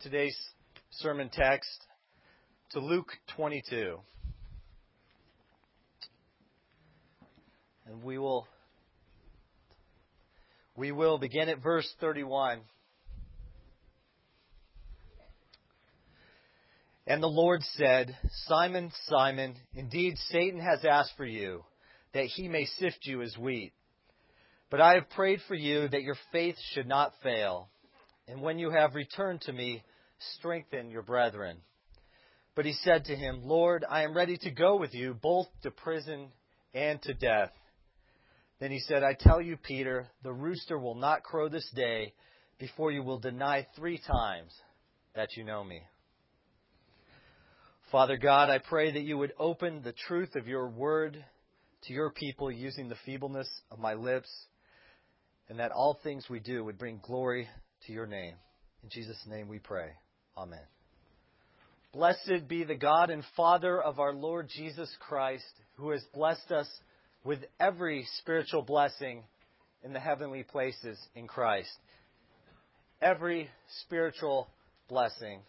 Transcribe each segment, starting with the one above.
today's sermon text to Luke 22. And we will we will begin at verse 31. And the Lord said, Simon, Simon, indeed Satan has asked for you, that he may sift you as wheat. But I have prayed for you that your faith should not fail. And when you have returned to me, strengthen your brethren. But he said to him, Lord, I am ready to go with you both to prison and to death. Then he said, I tell you, Peter, the rooster will not crow this day before you will deny three times that you know me. Father God, I pray that you would open the truth of your word to your people using the feebleness of my lips, and that all things we do would bring glory to your name. In Jesus' name we pray. Amen. Blessed be the God and Father of our Lord Jesus Christ, who has blessed us with every spiritual blessing in the heavenly places in Christ. Every spiritual blessing.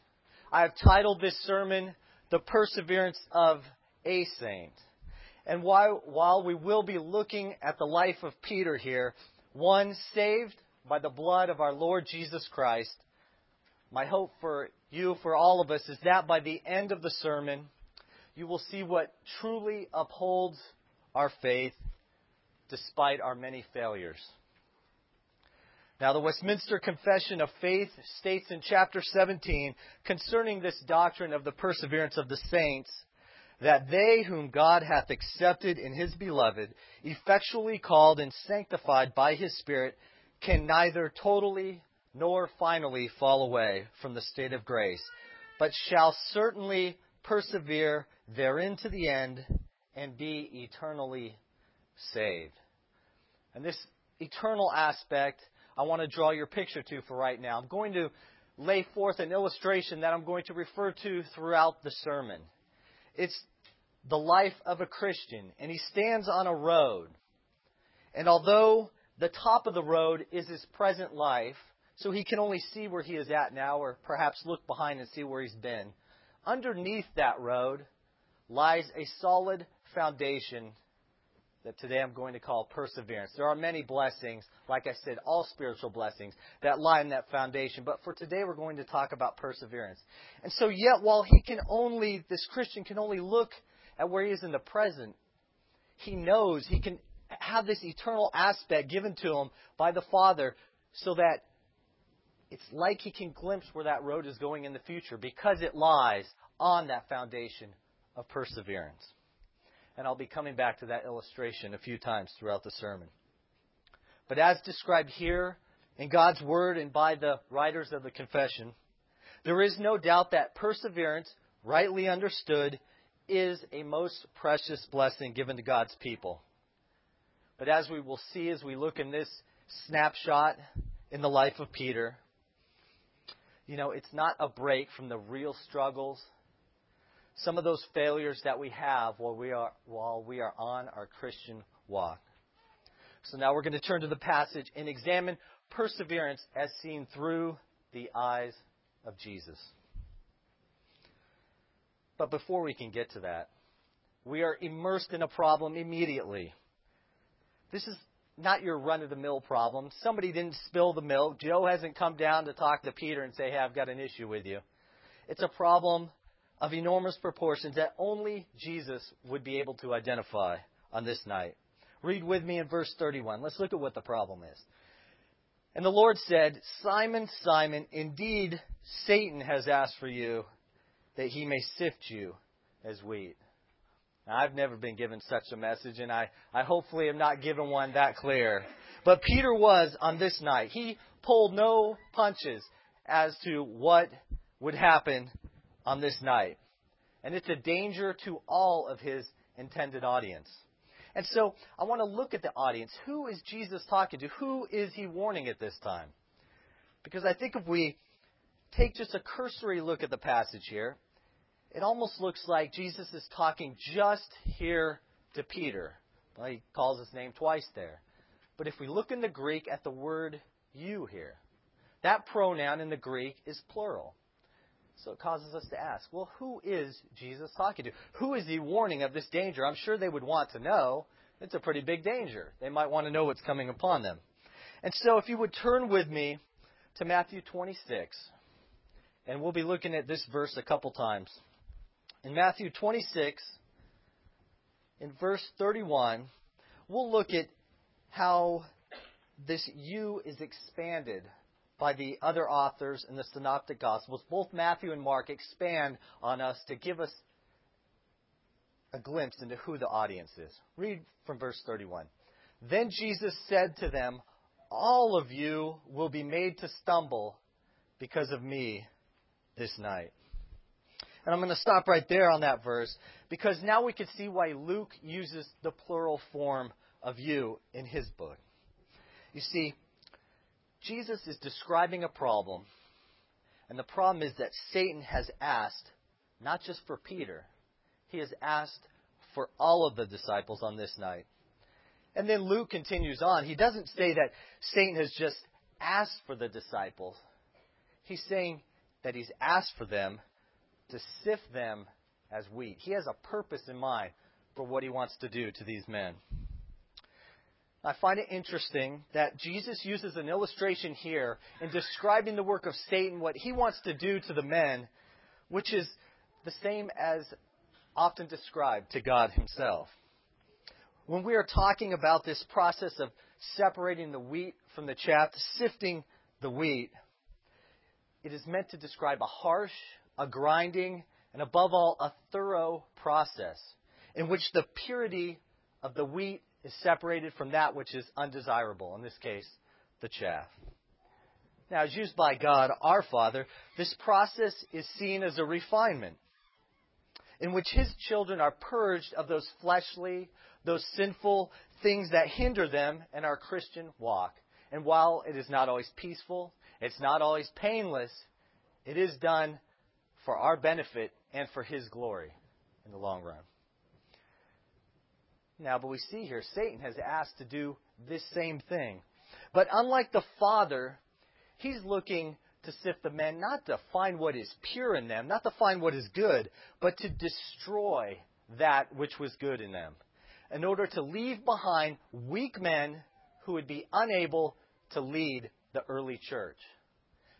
I have titled this sermon, The Perseverance of a Saint. And while, we will be looking at the life of Peter here, one saved by the blood of our Lord Jesus Christ, my hope for you, for all of us, is that by the end of the sermon, you will see what truly upholds our faith despite our many failures. Now, the Westminster Confession of Faith states in chapter 17 concerning this doctrine of the perseverance of the saints that they whom God hath accepted in his beloved, effectually called and sanctified by his Spirit, can neither totally nor finally fall away from the state of grace, but shall certainly persevere therein to the end and be eternally saved. And this eternal aspect, I want to draw your picture to for right now. I'm going to lay forth an illustration that I'm going to refer to throughout the sermon. It's the life of a Christian, and he stands on a road. And although the top of the road is his present life, so he can only see where he is at now, or perhaps look behind and see where he's been, underneath that road lies a solid foundation that today I'm going to call perseverance. There are many blessings, like I said, all spiritual blessings that lie in that foundation. But for today, we're going to talk about perseverance. And so, yet, while he can only, this Christian can only look at where he is in the present, he knows he can have this eternal aspect given to him by the Father so that it's like he can glimpse where that road is going in the future because it lies on that foundation of perseverance. And I'll be coming back to that illustration a few times throughout the sermon. But as described here in God's Word and by the writers of the confession, there is no doubt that perseverance, rightly understood, is a most precious blessing given to God's people. But as we will see as we look in this snapshot in the life of Peter, you know, it's not a break from the real struggles, some of those failures that we have while we are, while we are on our Christian walk. So now we're going to turn to the passage and examine perseverance as seen through the eyes of Jesus. But before we can get to that, we are immersed in a problem immediately. This is not your run of the mill problem. Somebody didn't spill the milk. Joe hasn't come down to talk to Peter and say, hey, I've got an issue with you. It's a problem of enormous proportions that only Jesus would be able to identify on this night. Read with me in verse 31. Let's look at what the problem is. And the Lord said, Simon, Simon, indeed Satan has asked for you that he may sift you as wheat. Now, I've never been given such a message, and I, I hopefully am not given one that clear. But Peter was on this night. He pulled no punches as to what would happen on this night. And it's a danger to all of his intended audience. And so I want to look at the audience. Who is Jesus talking to? Who is he warning at this time? Because I think if we take just a cursory look at the passage here, it almost looks like Jesus is talking just here to Peter. Well, he calls his name twice there. But if we look in the Greek at the word you here, that pronoun in the Greek is plural. So it causes us to ask, well, who is Jesus talking to? Who is he warning of this danger? I'm sure they would want to know. It's a pretty big danger. They might want to know what's coming upon them. And so if you would turn with me to Matthew 26, and we'll be looking at this verse a couple times. In Matthew 26, in verse 31, we'll look at how this you is expanded by the other authors in the Synoptic Gospels. Both Matthew and Mark expand on us to give us a glimpse into who the audience is. Read from verse 31. Then Jesus said to them, All of you will be made to stumble because of me this night. And I'm going to stop right there on that verse because now we can see why Luke uses the plural form of you in his book. You see, Jesus is describing a problem, and the problem is that Satan has asked, not just for Peter, he has asked for all of the disciples on this night. And then Luke continues on. He doesn't say that Satan has just asked for the disciples. He's saying that he's asked for them to sift them as wheat. He has a purpose in mind for what he wants to do to these men. I find it interesting that Jesus uses an illustration here in describing the work of Satan, what he wants to do to the men, which is the same as often described to God himself. When we are talking about this process of separating the wheat from the chaff, sifting the wheat, it is meant to describe a harsh, a grinding, and above all, a thorough process in which the purity of the wheat is separated from that which is undesirable, in this case, the chaff. Now, as used by God, our Father, this process is seen as a refinement in which His children are purged of those fleshly, those sinful things that hinder them in our Christian walk. And while it is not always peaceful, it's not always painless, it is done for our benefit and for His glory in the long run. Now, but we see here Satan has asked to do this same thing. But unlike the Father, he's looking to sift the men not to find what is pure in them, not to find what is good, but to destroy that which was good in them, in order to leave behind weak men who would be unable to lead the early church.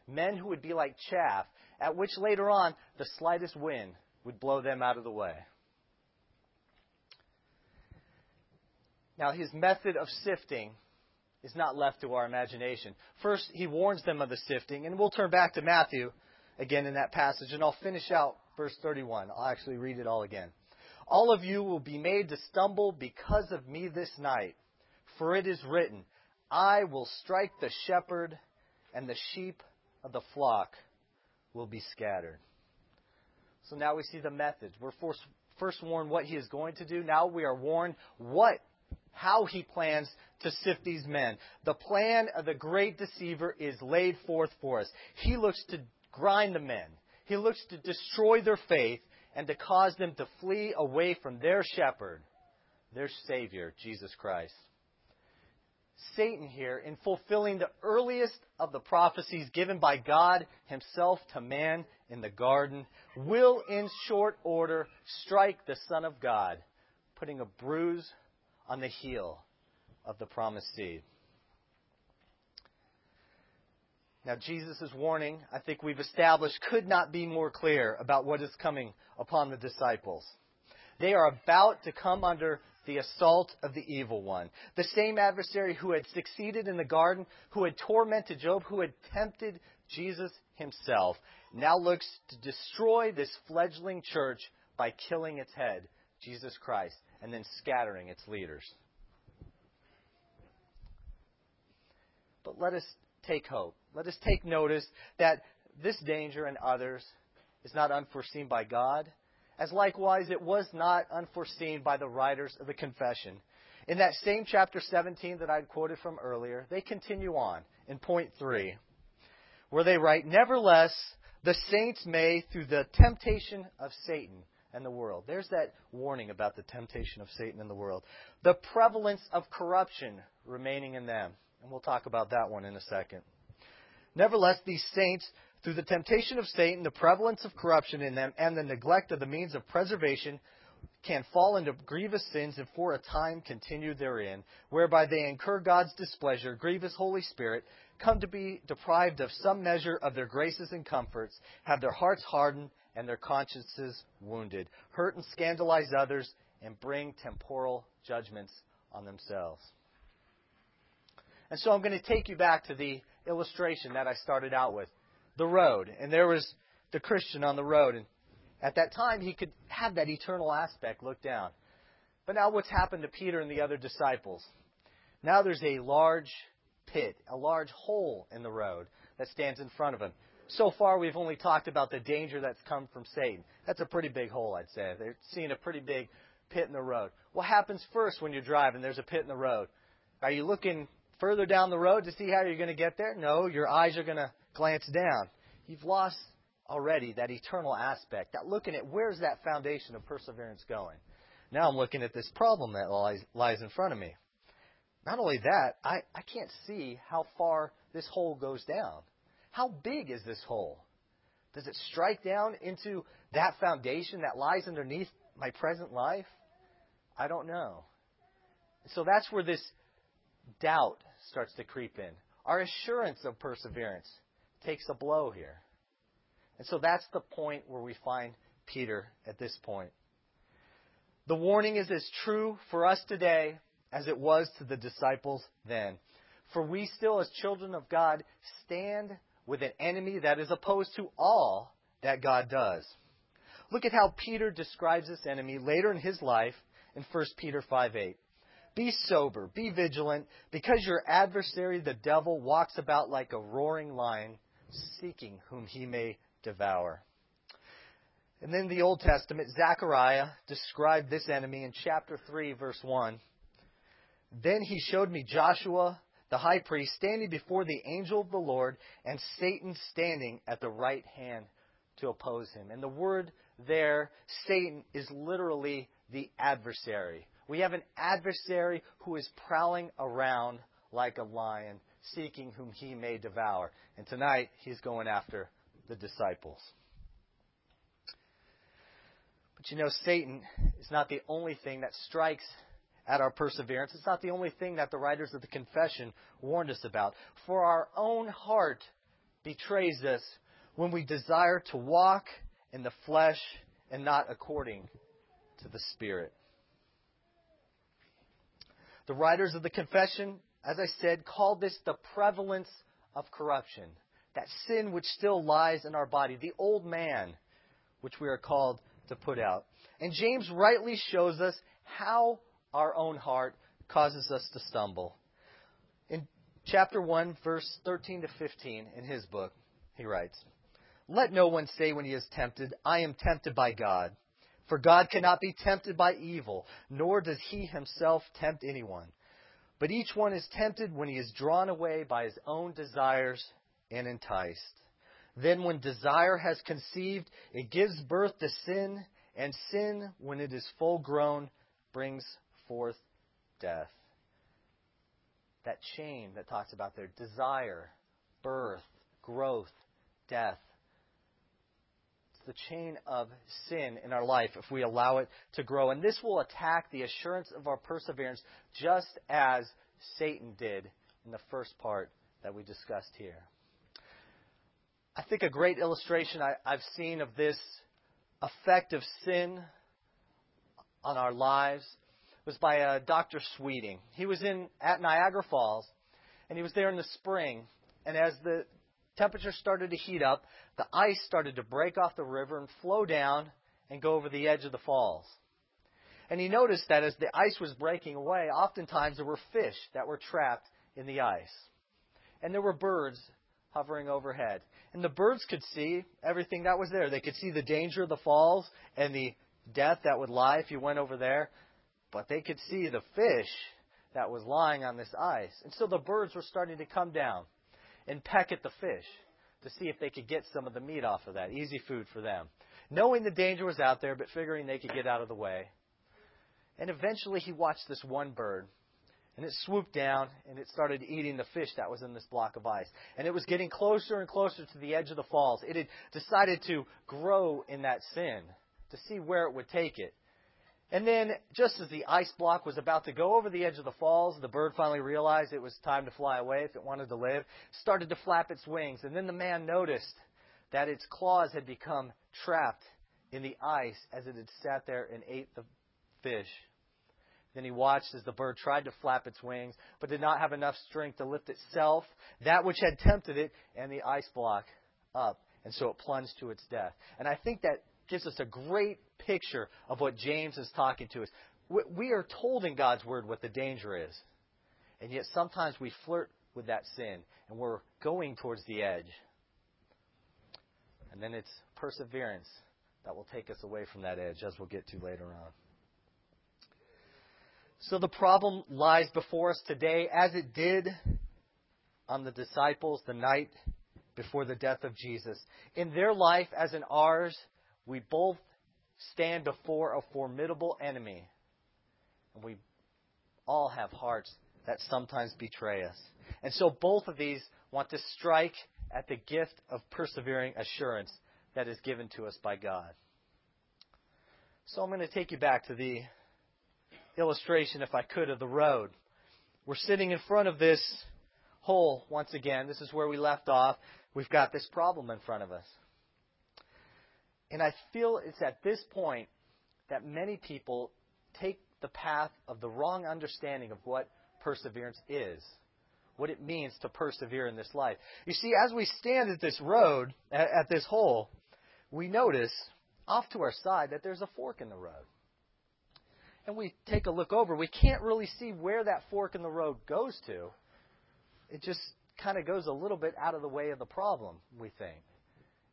Men who would be like chaff, at which later on the slightest wind would blow them out of the way. Now, his method of sifting is not left to our imagination. First, he warns them of the sifting, and we'll turn back to Matthew again in that passage, and I'll finish out verse 31. I'll actually read it all again. All of you will be made to stumble because of me this night, for it is written, I will strike the shepherd, and the sheep of the flock will be scattered. So now we see the methods. We're first warned what he is going to do. Now we are warned what how he plans to sift these men. The plan of the great deceiver is laid forth for us. He looks to grind the men. He looks to destroy their faith and to cause them to flee away from their shepherd, their Savior, Jesus Christ. Satan here, in fulfilling the earliest of the prophecies given by God Himself to man in the garden, will in short order strike the Son of God, putting a bruise on the heel of the promised seed. Now, Jesus' warning, I think we've established, could not be more clear about what is coming upon the disciples. They are about to come under the assault of the evil one. The same adversary who had succeeded in the garden, who had tormented Job, who had tempted Jesus himself, now looks to destroy this fledgling church by killing its head, Jesus Christ and then scattering its leaders. But let us take hope. Let us take notice that this danger and others is not unforeseen by God, as likewise it was not unforeseen by the writers of the confession. In that same chapter 17 that I quoted from earlier, they continue on in point 3, where they write, Nevertheless, the saints may, through the temptation of Satan, and the world. There's that warning about the temptation of Satan and the world. The prevalence of corruption remaining in them. And we'll talk about that one in a second. Nevertheless, these saints, Through the temptation of Satan, the prevalence of corruption in them, and the neglect of the means of preservation, can fall into grievous sins and for a time continue therein, whereby they incur God's displeasure, grieve His Holy Spirit, come to be deprived of some measure of their graces and comforts, have their hearts hardened and their consciences wounded, hurt and scandalize others, and bring temporal judgments on themselves. And so I'm going to take you back to the illustration that I started out with the road. And there was the Christian on the road. And at that time, he could have that eternal aspect look down. But now, what's happened to Peter and the other disciples? Now there's a large pit, a large hole in the road that stands in front of him. So far, we've only talked about the danger that's come from Satan. That's a pretty big hole, I'd say. They're seeing a pretty big pit in the road. What happens first when you're driving? There's a pit in the road. Are you looking further down the road to see how you're going to get there? No, your eyes are going to glance down. You've lost already that eternal aspect, that looking at where's that foundation of perseverance going. Now I'm looking at this problem that lies, lies in front of me. Not only that, I, I can't see how far this hole goes down. How big is this hole? Does it strike down into that foundation that lies underneath my present life? I don't know. So that's where this doubt starts to creep in. Our assurance of perseverance takes a blow here. And so that's the point where we find Peter at this point. The warning is as true for us today as it was to the disciples then. For we still, as children of God, stand with an enemy that is opposed to all that God does. Look at how Peter describes this enemy later in his life in 1 Peter 5 8. Be sober, be vigilant, because your adversary, the devil, walks about like a roaring lion, seeking whom he may devour. And then the Old Testament, Zechariah described this enemy in chapter 3, verse 1. Then he showed me Joshua, the high priest, standing before the angel of the Lord, and Satan standing at the right hand to oppose him. And the word there, Satan, is literally the adversary. We have an adversary who is prowling around like a lion, seeking whom he may devour. And tonight, he's going after the disciples. But you know, Satan is not the only thing that strikes at our perseverance. It's not the only thing that the writers of the confession warned us about. For our own heart betrays us when we desire to walk in the flesh and not according to the Spirit. The writers of the confession, as I said, call this the prevalence of corruption. That sin which still lies in our body, the old man, which we are called to put out. And James rightly shows us how our own heart causes us to stumble. In chapter 1, verse 13 to 15, in his book, he writes, Let no one say when he is tempted, I am tempted by God. For God cannot be tempted by evil, nor does he himself tempt anyone. But each one is tempted when he is drawn away by his own desires and enticed. Then, when desire has conceived, it gives birth to sin, and sin, when it is full grown, brings forth death. That chain that talks about their desire, birth, growth, death the chain of sin in our life if we allow it to grow. And this will attack the assurance of our perseverance just as Satan did in the first part that we discussed here. I think a great illustration I, have seen of this effect of sin on our lives was by uh, Dr. Sweeting. He was in at Niagara Falls, and he was there in the spring. And as the temperature started to heat up, the ice started to break off the river and flow down and go over the edge of the falls. And he noticed that as the ice was breaking away, oftentimes there were fish that were trapped in the ice. And there were birds hovering overhead. And the birds could see everything that was there. They could see the danger of the falls and the death that would lie if you went over there. But they could see the fish that was lying on this ice. And so the birds were starting to come down and peck at the fish to see if they could get some of the meat off of that. Easy food for them. Knowing the danger was out there, but figuring they could get out of the way. And eventually he watched this one bird And it swooped down and it started eating the fish that was in this block of ice. And it was getting closer and closer to the edge of the falls. It had decided to grow in that sin to see where it would take it. And then, just as the ice block was about to go over the edge of the falls, the bird finally realized it was time to fly away if it wanted to live, started to flap its wings. And then the man noticed that its claws had become trapped in the ice as it had sat there and ate the fish. Then he watched as the bird tried to flap its wings, but did not have enough strength to lift itself, that which had tempted it, and the ice block up. And so it plunged to its death. And I think that gives us a great picture of what James is talking to us. We are told in God's Word what the danger is. And yet sometimes we flirt with that sin and we're going towards the edge. And then it's perseverance that will take us away from that edge, as we'll get to later on. So the problem lies before us today, as it did on the disciples the night before the death of Jesus. In their life, as in ours, we both stand before a formidable enemy. And we all have hearts that sometimes betray us. And so both of these want to strike at the gift of persevering assurance that is given to us by God. So I'm going to take you back to the illustration, if I could, of the road. We're sitting in front of this hole once again. This is where we left off. We've got this problem in front of us. And I feel it's at this point that many people take the path of the wrong understanding of what perseverance is, what it means to persevere in this life. You see, as we stand at this road, at, this hole, we notice off to our side that there's a fork in the road. And we take a look over, we can't really see where that fork in the road goes to. It just kind of goes a little bit out of the way of the problem, we think.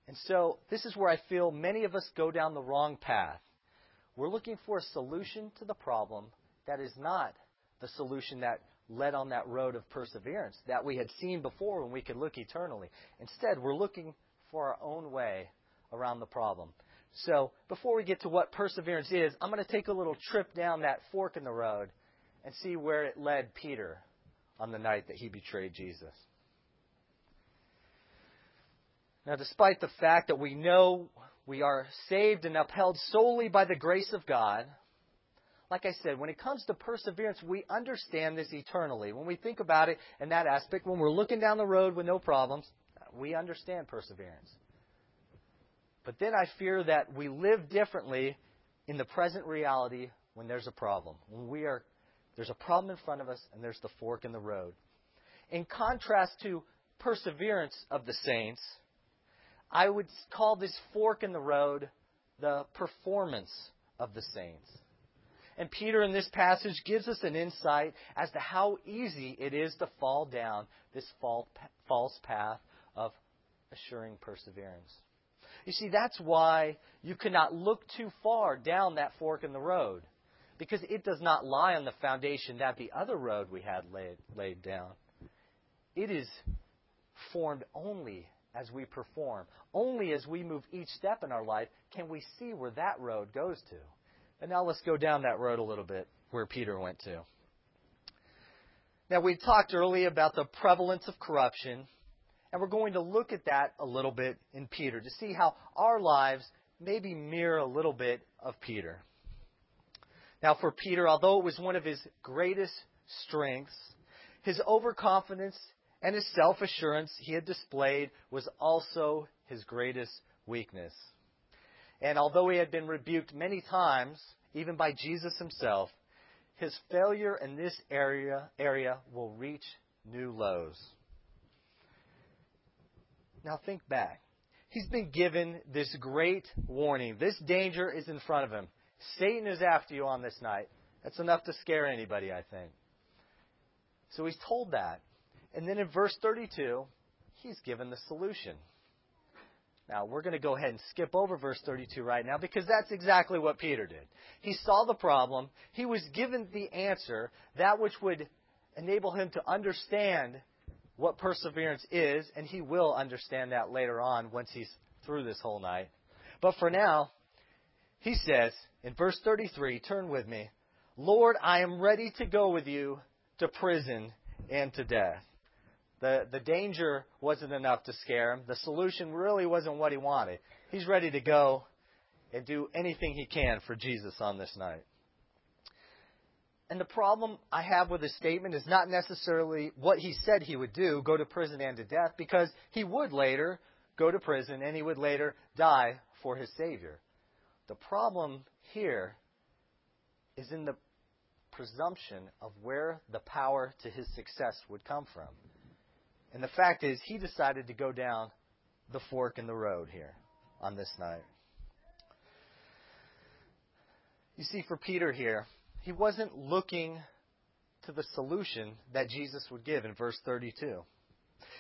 And so this is where I feel many of us go down the wrong path. We're looking for a solution to the problem that is not the solution that led on that road of perseverance that we had seen before when we could look eternally. Instead, we're looking for our own way around the problem. So, before we get to what perseverance is, I'm going to take a little trip down that fork in the road and see where it led Peter on the night that he betrayed Jesus. Now, despite the fact that we know we are saved and upheld solely by the grace of God, like I said, when it comes to perseverance, we understand this eternally. When we think about it in that aspect, when we're looking down the road with no problems, we understand perseverance. But then I fear that we live differently in the present reality when there's a problem. When we are there's a problem in front of us and there's the fork in the road. In contrast to perseverance of the saints, I would call this fork in the road the performance of the saints. And Peter in this passage gives us an insight as to how easy it is to fall down this false path of assuring perseverance. You see, that's why you cannot look too far down that fork in the road, because it does not lie on the foundation that the other road we had laid, laid down. It is formed only as we perform. Only as we move each step in our life can we see where that road goes to. And now let's go down that road a little bit where Peter went to. Now, we talked earlier about the prevalence of corruption, and we're going to look at that a little bit in Peter to see how our lives maybe mirror a little bit of Peter. Now, for Peter, although it was one of his greatest strengths, his overconfidence and his self assurance he had displayed was also his greatest weakness. And although he had been rebuked many times, even by Jesus himself, his failure in this area, area will reach new lows. Now think back. He's been given this great warning. This danger is in front of him. Satan is after you on this night. That's enough to scare anybody, I think. So he's told that. And then in verse 32, he's given the solution. Now, we're going to go ahead and skip over verse 32 right now because that's exactly what Peter did. He saw the problem, he was given the answer, that which would enable him to understand what perseverance is, and he will understand that later on once he's through this whole night. But for now, he says in verse 33, turn with me, Lord, I am ready to go with you to prison and to death. The, the danger wasn't enough to scare him. The solution really wasn't what he wanted. He's ready to go and do anything he can for Jesus on this night. And the problem I have with his statement is not necessarily what he said he would do, go to prison and to death, because he would later go to prison and he would later die for his Savior. The problem here is in the presumption of where the power to his success would come from. And the fact is, he decided to go down the fork in the road here on this night. You see, for Peter here, he wasn't looking to the solution that Jesus would give in verse 32.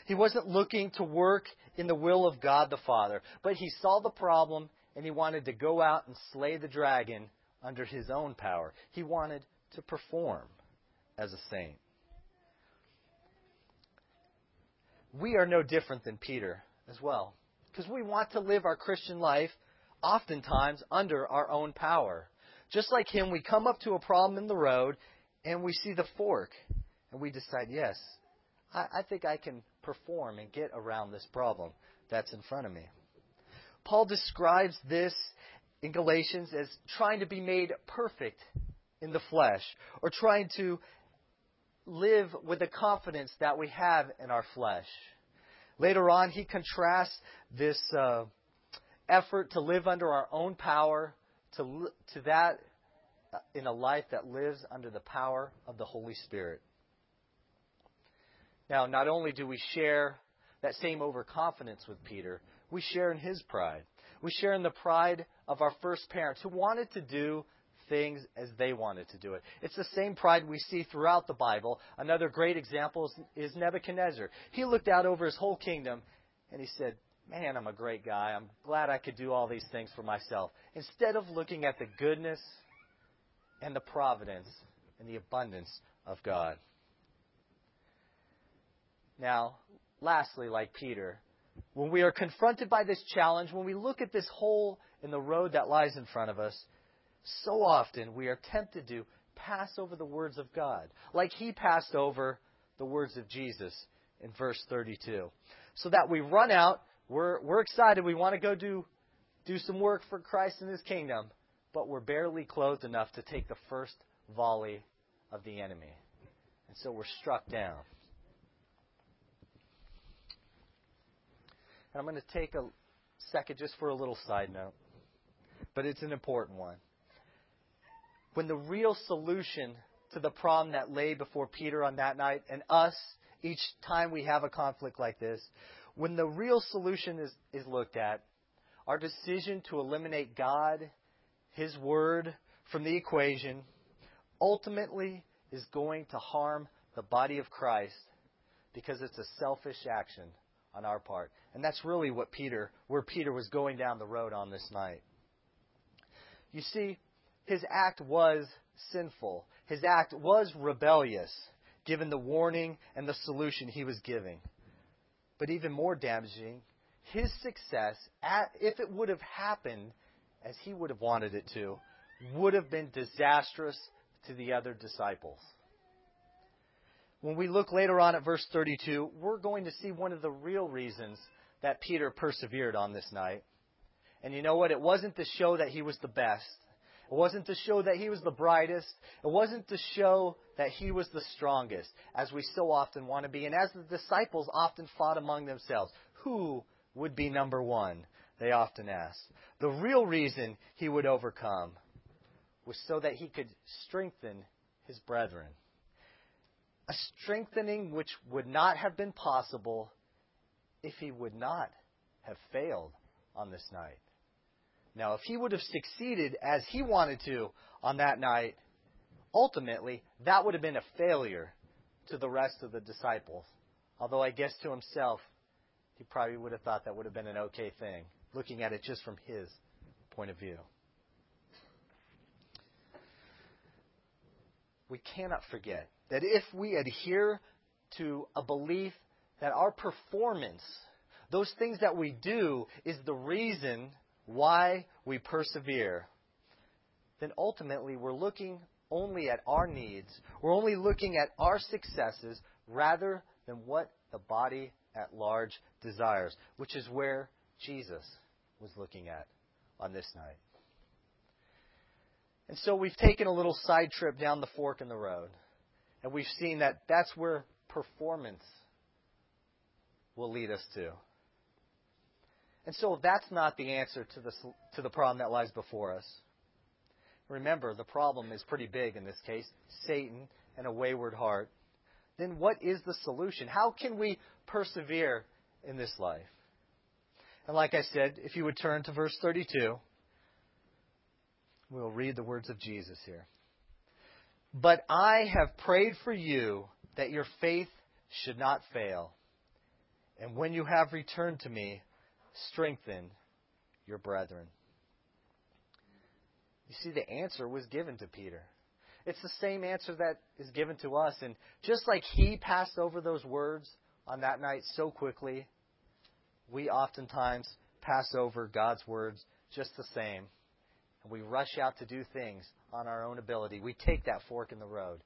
He wasn't looking to work in the will of God the Father, but he saw the problem and he wanted to go out and slay the dragon under his own power. He wanted to perform as a saint. We are no different than Peter as well, because we want to live our Christian life oftentimes under our own power. Just like him, we come up to a problem in the road and we see the fork and we decide, yes, I, I think I can perform and get around this problem that's in front of me. Paul describes this in Galatians as trying to be made perfect in the flesh or trying to live with the confidence that we have in our flesh. Later on, he contrasts this uh, effort to live under our own power to, to that uh, in a life that lives under the power of the Holy Spirit. Now, not only do we share that same overconfidence with Peter, we share in his pride. We share in the pride of our first parents who wanted to do things as they wanted to do it. It's the same pride we see throughout the Bible. Another great example is, Nebuchadnezzar. He looked out over his whole kingdom and he said, Man, I'm a great guy. I'm glad I could do all these things for myself. Instead of looking at the goodness and the providence and the abundance of God. Now, lastly, like Peter, when we are confronted by this challenge, when we look at this hole in the road that lies in front of us, so often we are tempted to pass over the words of God, like he passed over the words of Jesus in verse 32. So that we run out, we're, we're excited, we want to go do, do some work for Christ and his kingdom, but we're barely clothed enough to take the first volley of the enemy. And so we're struck down. And I'm going to take a second just for a little side note, but it's an important one when the real solution to the problem that lay before Peter on that night and us each time we have a conflict like this, when the real solution is, is looked at, our decision to eliminate God, His Word from the equation, ultimately is going to harm the body of Christ because it's a selfish action on our part. And that's really what Peter, where Peter was going down the road on this night. You see, his act was sinful. His act was rebellious, given the warning and the solution he was giving. But even more damaging, his success, if it would have happened as he would have wanted it to, would have been disastrous to the other disciples. When we look later on at verse 32, we're going to see one of the real reasons that Peter persevered on this night. And you know what? It wasn't to show that he was the best. It wasn't to show that he was the brightest. It wasn't to show that he was the strongest, as we so often want to be. And as the disciples often fought among themselves, who would be number one? They often asked. The real reason he would overcome was so that he could strengthen his brethren. A strengthening which would not have been possible if he would not have failed on this night. Now, if he would have succeeded as he wanted to on that night, ultimately, that would have been a failure to the rest of the disciples. Although I guess to himself, he probably would have thought that would have been an okay thing, looking at it just from his point of view. We cannot forget that if we adhere to a belief that our performance, those things that we do, is the reason why we persevere, then ultimately we're looking only at our needs. We're only looking at our successes rather than what the body at large desires, which is where Jesus was looking at on this night. And so we've taken a little side trip down the fork in the road, and we've seen that that's where performance will lead us to. And so that's not the answer to the, to the problem that lies before us. Remember, the problem is pretty big in this case Satan and a wayward heart. Then what is the solution? How can we persevere in this life? And like I said, if you would turn to verse 32, we'll read the words of Jesus here. But I have prayed for you that your faith should not fail. And when you have returned to me, strengthen your brethren. You see, the answer was given to Peter. It's the same answer that is given to us. And just like he passed over those words on that night so quickly, we oftentimes pass over God's words just the same. And we rush out to do things on our own ability. We take that fork in the road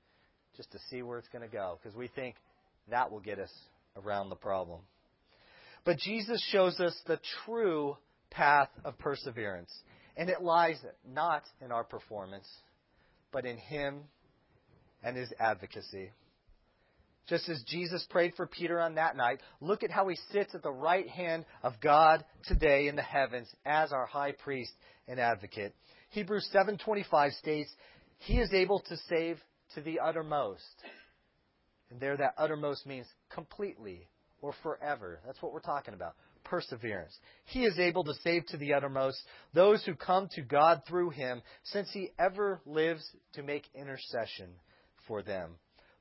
just to see where it's going to go because we think that will get us around the problem. But Jesus shows us the true path of perseverance. And it lies not in our performance, but in Him and His advocacy. Just as Jesus prayed for Peter on that night, look at how he sits at the right hand of God today in the heavens as our high priest and advocate. Hebrews 7:25 states, "He is able to save to the uttermost." And there that uttermost means completely or forever. That's what we're talking about perseverance. He is able to save to the uttermost those who come to God through him, since he ever lives to make intercession for them.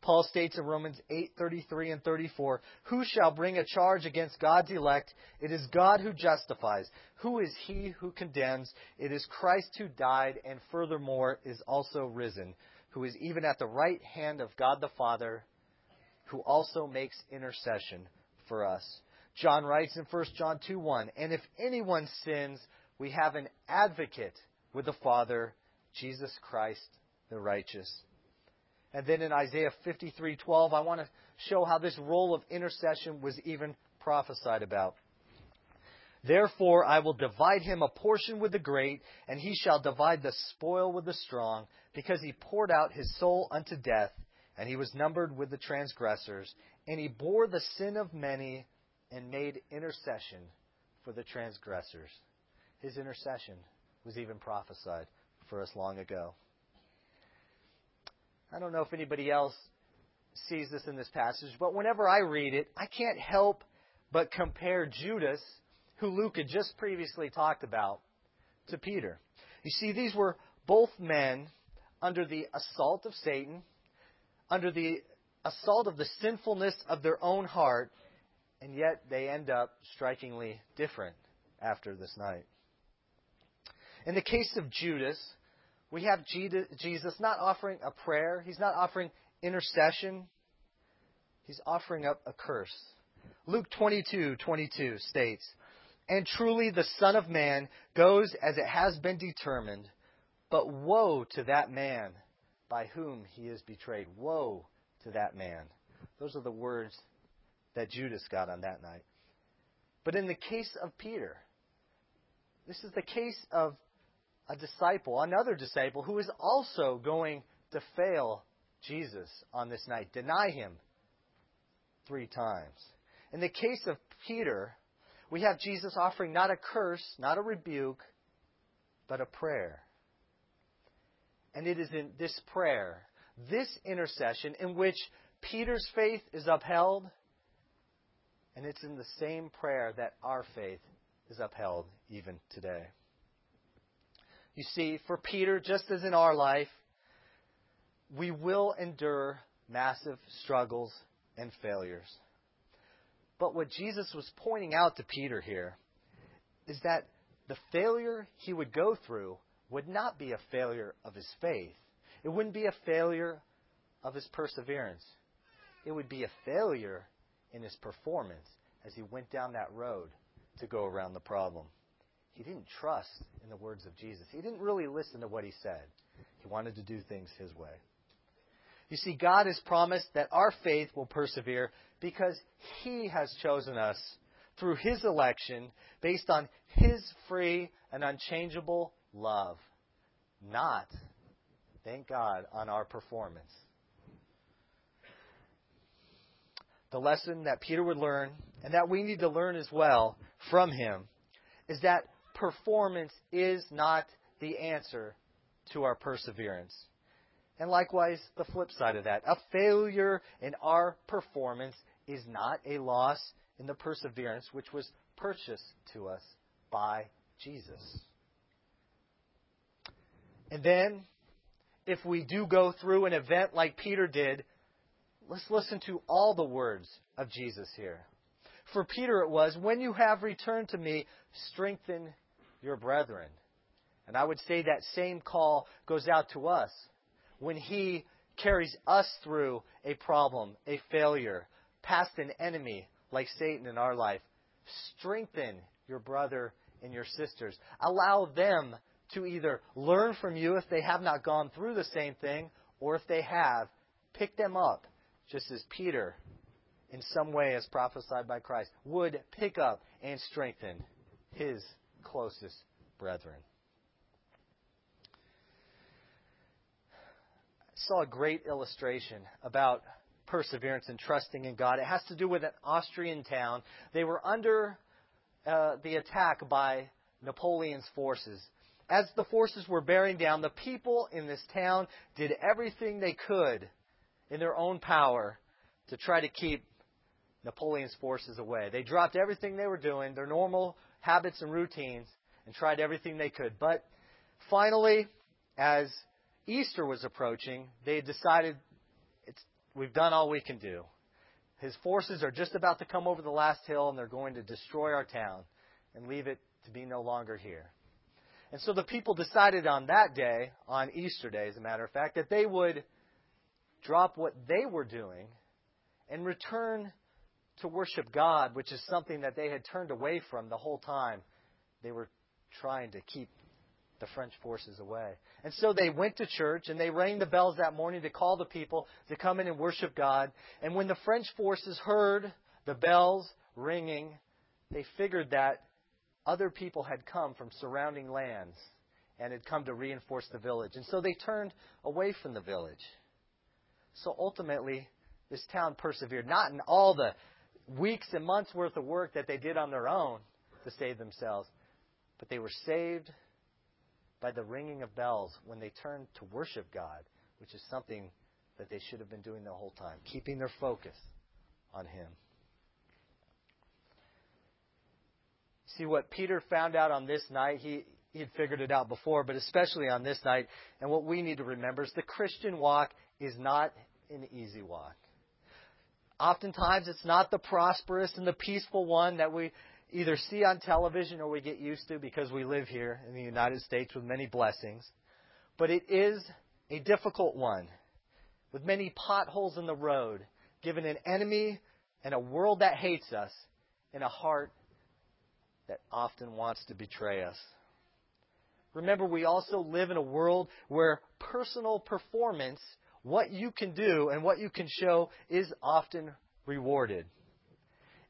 Paul states in Romans 8:33 and 34, "Who shall bring a charge against God's elect? It is God who justifies. Who is he who condemns? It is Christ who died and furthermore is also risen, who is even at the right hand of God the Father, who also makes intercession for us." John writes in 1 John 2 1, And if anyone sins, we have an advocate with the Father, Jesus Christ the righteous. And then in Isaiah 53:12, I want to show how this role of intercession was even prophesied about. Therefore I will divide him a portion with the great, and he shall divide the spoil with the strong, because he poured out his soul unto death, and he was numbered with the transgressors, and he bore the sin of many and made intercession for the transgressors. His intercession was even prophesied for us long ago. I don't know if anybody else sees this in this passage, but whenever I read it, I can't help but compare Judas, who Luke had just previously talked about, to Peter. You see, these were both men under the assault of Satan, under the assault of the sinfulness of their own heart, and yet they end up strikingly different after this night. In the case of Judas, we have Jesus not offering a prayer, he's not offering intercession, he's offering up a curse. Luke 22:22 states, "And truly the Son of Man goes as it has been determined, but woe to that man by whom he is betrayed. Woe to that man." Those are the words that Judas got on that night. But in the case of Peter, this is the case of a disciple, another disciple, who is also going to fail Jesus on this night, deny him three times. In the case of Peter, we have Jesus offering not a curse, not a rebuke, but a prayer. And it is in this prayer, this intercession, in which Peter's faith is upheld and it's in the same prayer that our faith is upheld even today. You see, for Peter, just as in our life, we will endure massive struggles and failures. But what Jesus was pointing out to Peter here is that the failure he would go through would not be a failure of his faith. It wouldn't be a failure of his perseverance. It would be a failure in his performance as he went down that road to go around the problem. he didn't trust in the words of Jesus. He didn't really listen to what he said. He wanted to do things his way. You see, God has promised that our faith will persevere because He has chosen us through His election based on His free and unchangeable love, not, thank God, on our performance. The lesson that Peter would learn, and that we need to learn as well from him, is that performance is not the answer to our perseverance. And likewise, the flip side of that. A failure in our performance is not a loss in the perseverance which was purchased to us by Jesus. And then, if we do go through an event like Peter did, let's listen to all the words of Jesus here. For Peter it was, When you have returned to me, strengthen your brethren. And I would say that same call goes out to us when He carries us through a problem, a failure, past an enemy like Satan in our life. Strengthen your brother and your sisters. Allow them to either learn from you if they have not gone through the same thing, or if they have, pick them up, just as Peter, in some way as prophesied by Christ, would pick up and strengthen his closest brethren. I saw a great illustration about perseverance and trusting in God. It has to do with an Austrian town. They were under uh, the attack by Napoleon's forces. As the forces were bearing down, the people in this town did everything they could in their own power to try to keep Napoleon's forces away. They dropped everything they were doing, their normal habits and routines, and tried everything they could. But finally, as Easter was approaching, they decided we've done all we can do. His forces are just about to come over the last hill and they're going to destroy our town and leave it to be no longer here. And so the people decided on that day, on Easter Day, as a matter of fact, that they would drop what they were doing and return to worship God, which is something that they had turned away from the whole time they were trying to keep the French forces away. And so they went to church and they rang the bells that morning to call the people to come in and worship God. And when the French forces heard the bells ringing, they figured that other people had come from surrounding lands and had come to reinforce the village. And so they turned away from the village. So ultimately, this town persevered, not in all the weeks and months worth of work that they did on their own to save themselves, but they were saved by the ringing of bells when they turned to worship God, which is something that they should have been doing the whole time, keeping their focus on Him. See what Peter found out on this night, he, he had figured it out before, but especially on this night, and what we need to remember is the Christian walk is not an easy walk. Oftentimes, it's not the prosperous and the peaceful one that we either see on television or we get used to because we live here in the United States with many blessings. But it is a difficult one with many potholes in the road, given an enemy and a world that hates us and a heart that often wants to betray us. Remember, we also live in a world where personal performance, what you can do and what you can show, is often rewarded.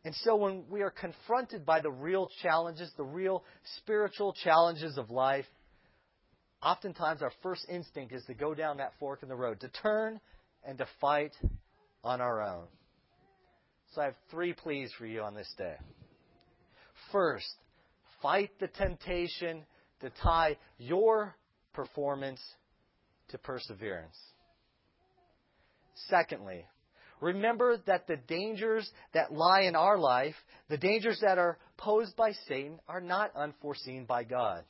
And so when we are confronted by the real challenges, the real spiritual challenges of life, oftentimes our first instinct is to go down that fork in the road, to turn and to fight on our own. So I have three pleas for you on this day. First, fight the temptation to tie your performance to perseverance. Secondly, Remember that the dangers that lie in our life, the dangers that are posed by Satan, are not unforeseen by God.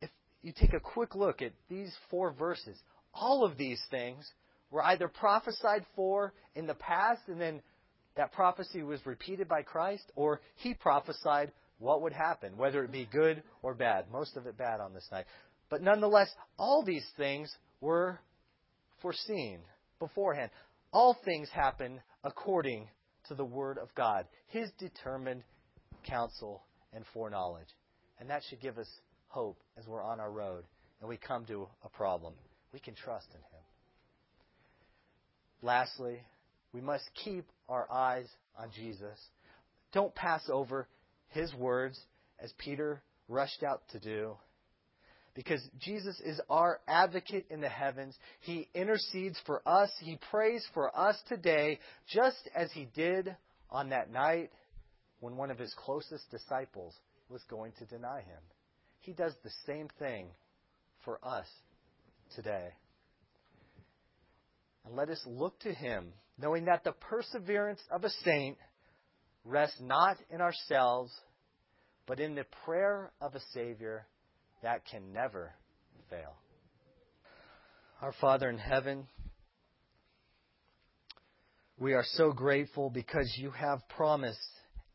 If you take a quick look at these four verses, all of these things were either prophesied for in the past and then that prophecy was repeated by Christ, or he prophesied what would happen, whether it be good or bad. Most of it bad on this night. But nonetheless, all these things were foreseen beforehand. All things happen according to the Word of God, His determined counsel and foreknowledge. And that should give us hope as we're on our road and we come to a problem. We can trust in Him. Lastly, we must keep our eyes on Jesus. Don't pass over His words as Peter rushed out to do. Because Jesus is our advocate in the heavens. He intercedes for us. He prays for us today, just as he did on that night when one of his closest disciples was going to deny him. He does the same thing for us today. And let us look to him, knowing that the perseverance of a saint rests not in ourselves, but in the prayer of a Savior that can never fail. Our Father in heaven, we are so grateful because you have promised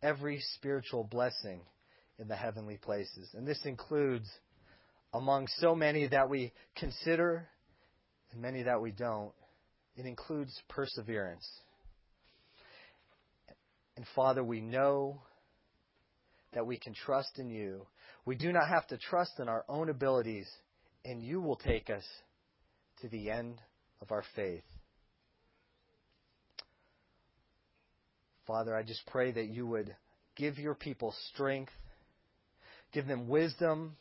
every spiritual blessing in the heavenly places. And this includes, among so many that we consider and many that we don't, it includes perseverance. And Father, we know that we can trust in you. We do not have to trust in our own abilities, and you will take us to the end of our faith. Father, I just pray that you would give your people strength, give them wisdom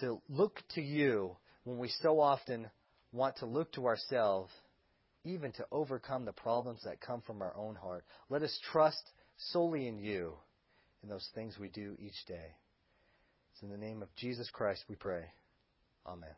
to look to you when we so often want to look to ourselves, even to overcome the problems that come from our own heart. Let us trust solely in you in those things we do each day. It's in the name of Jesus Christ we pray. Amen.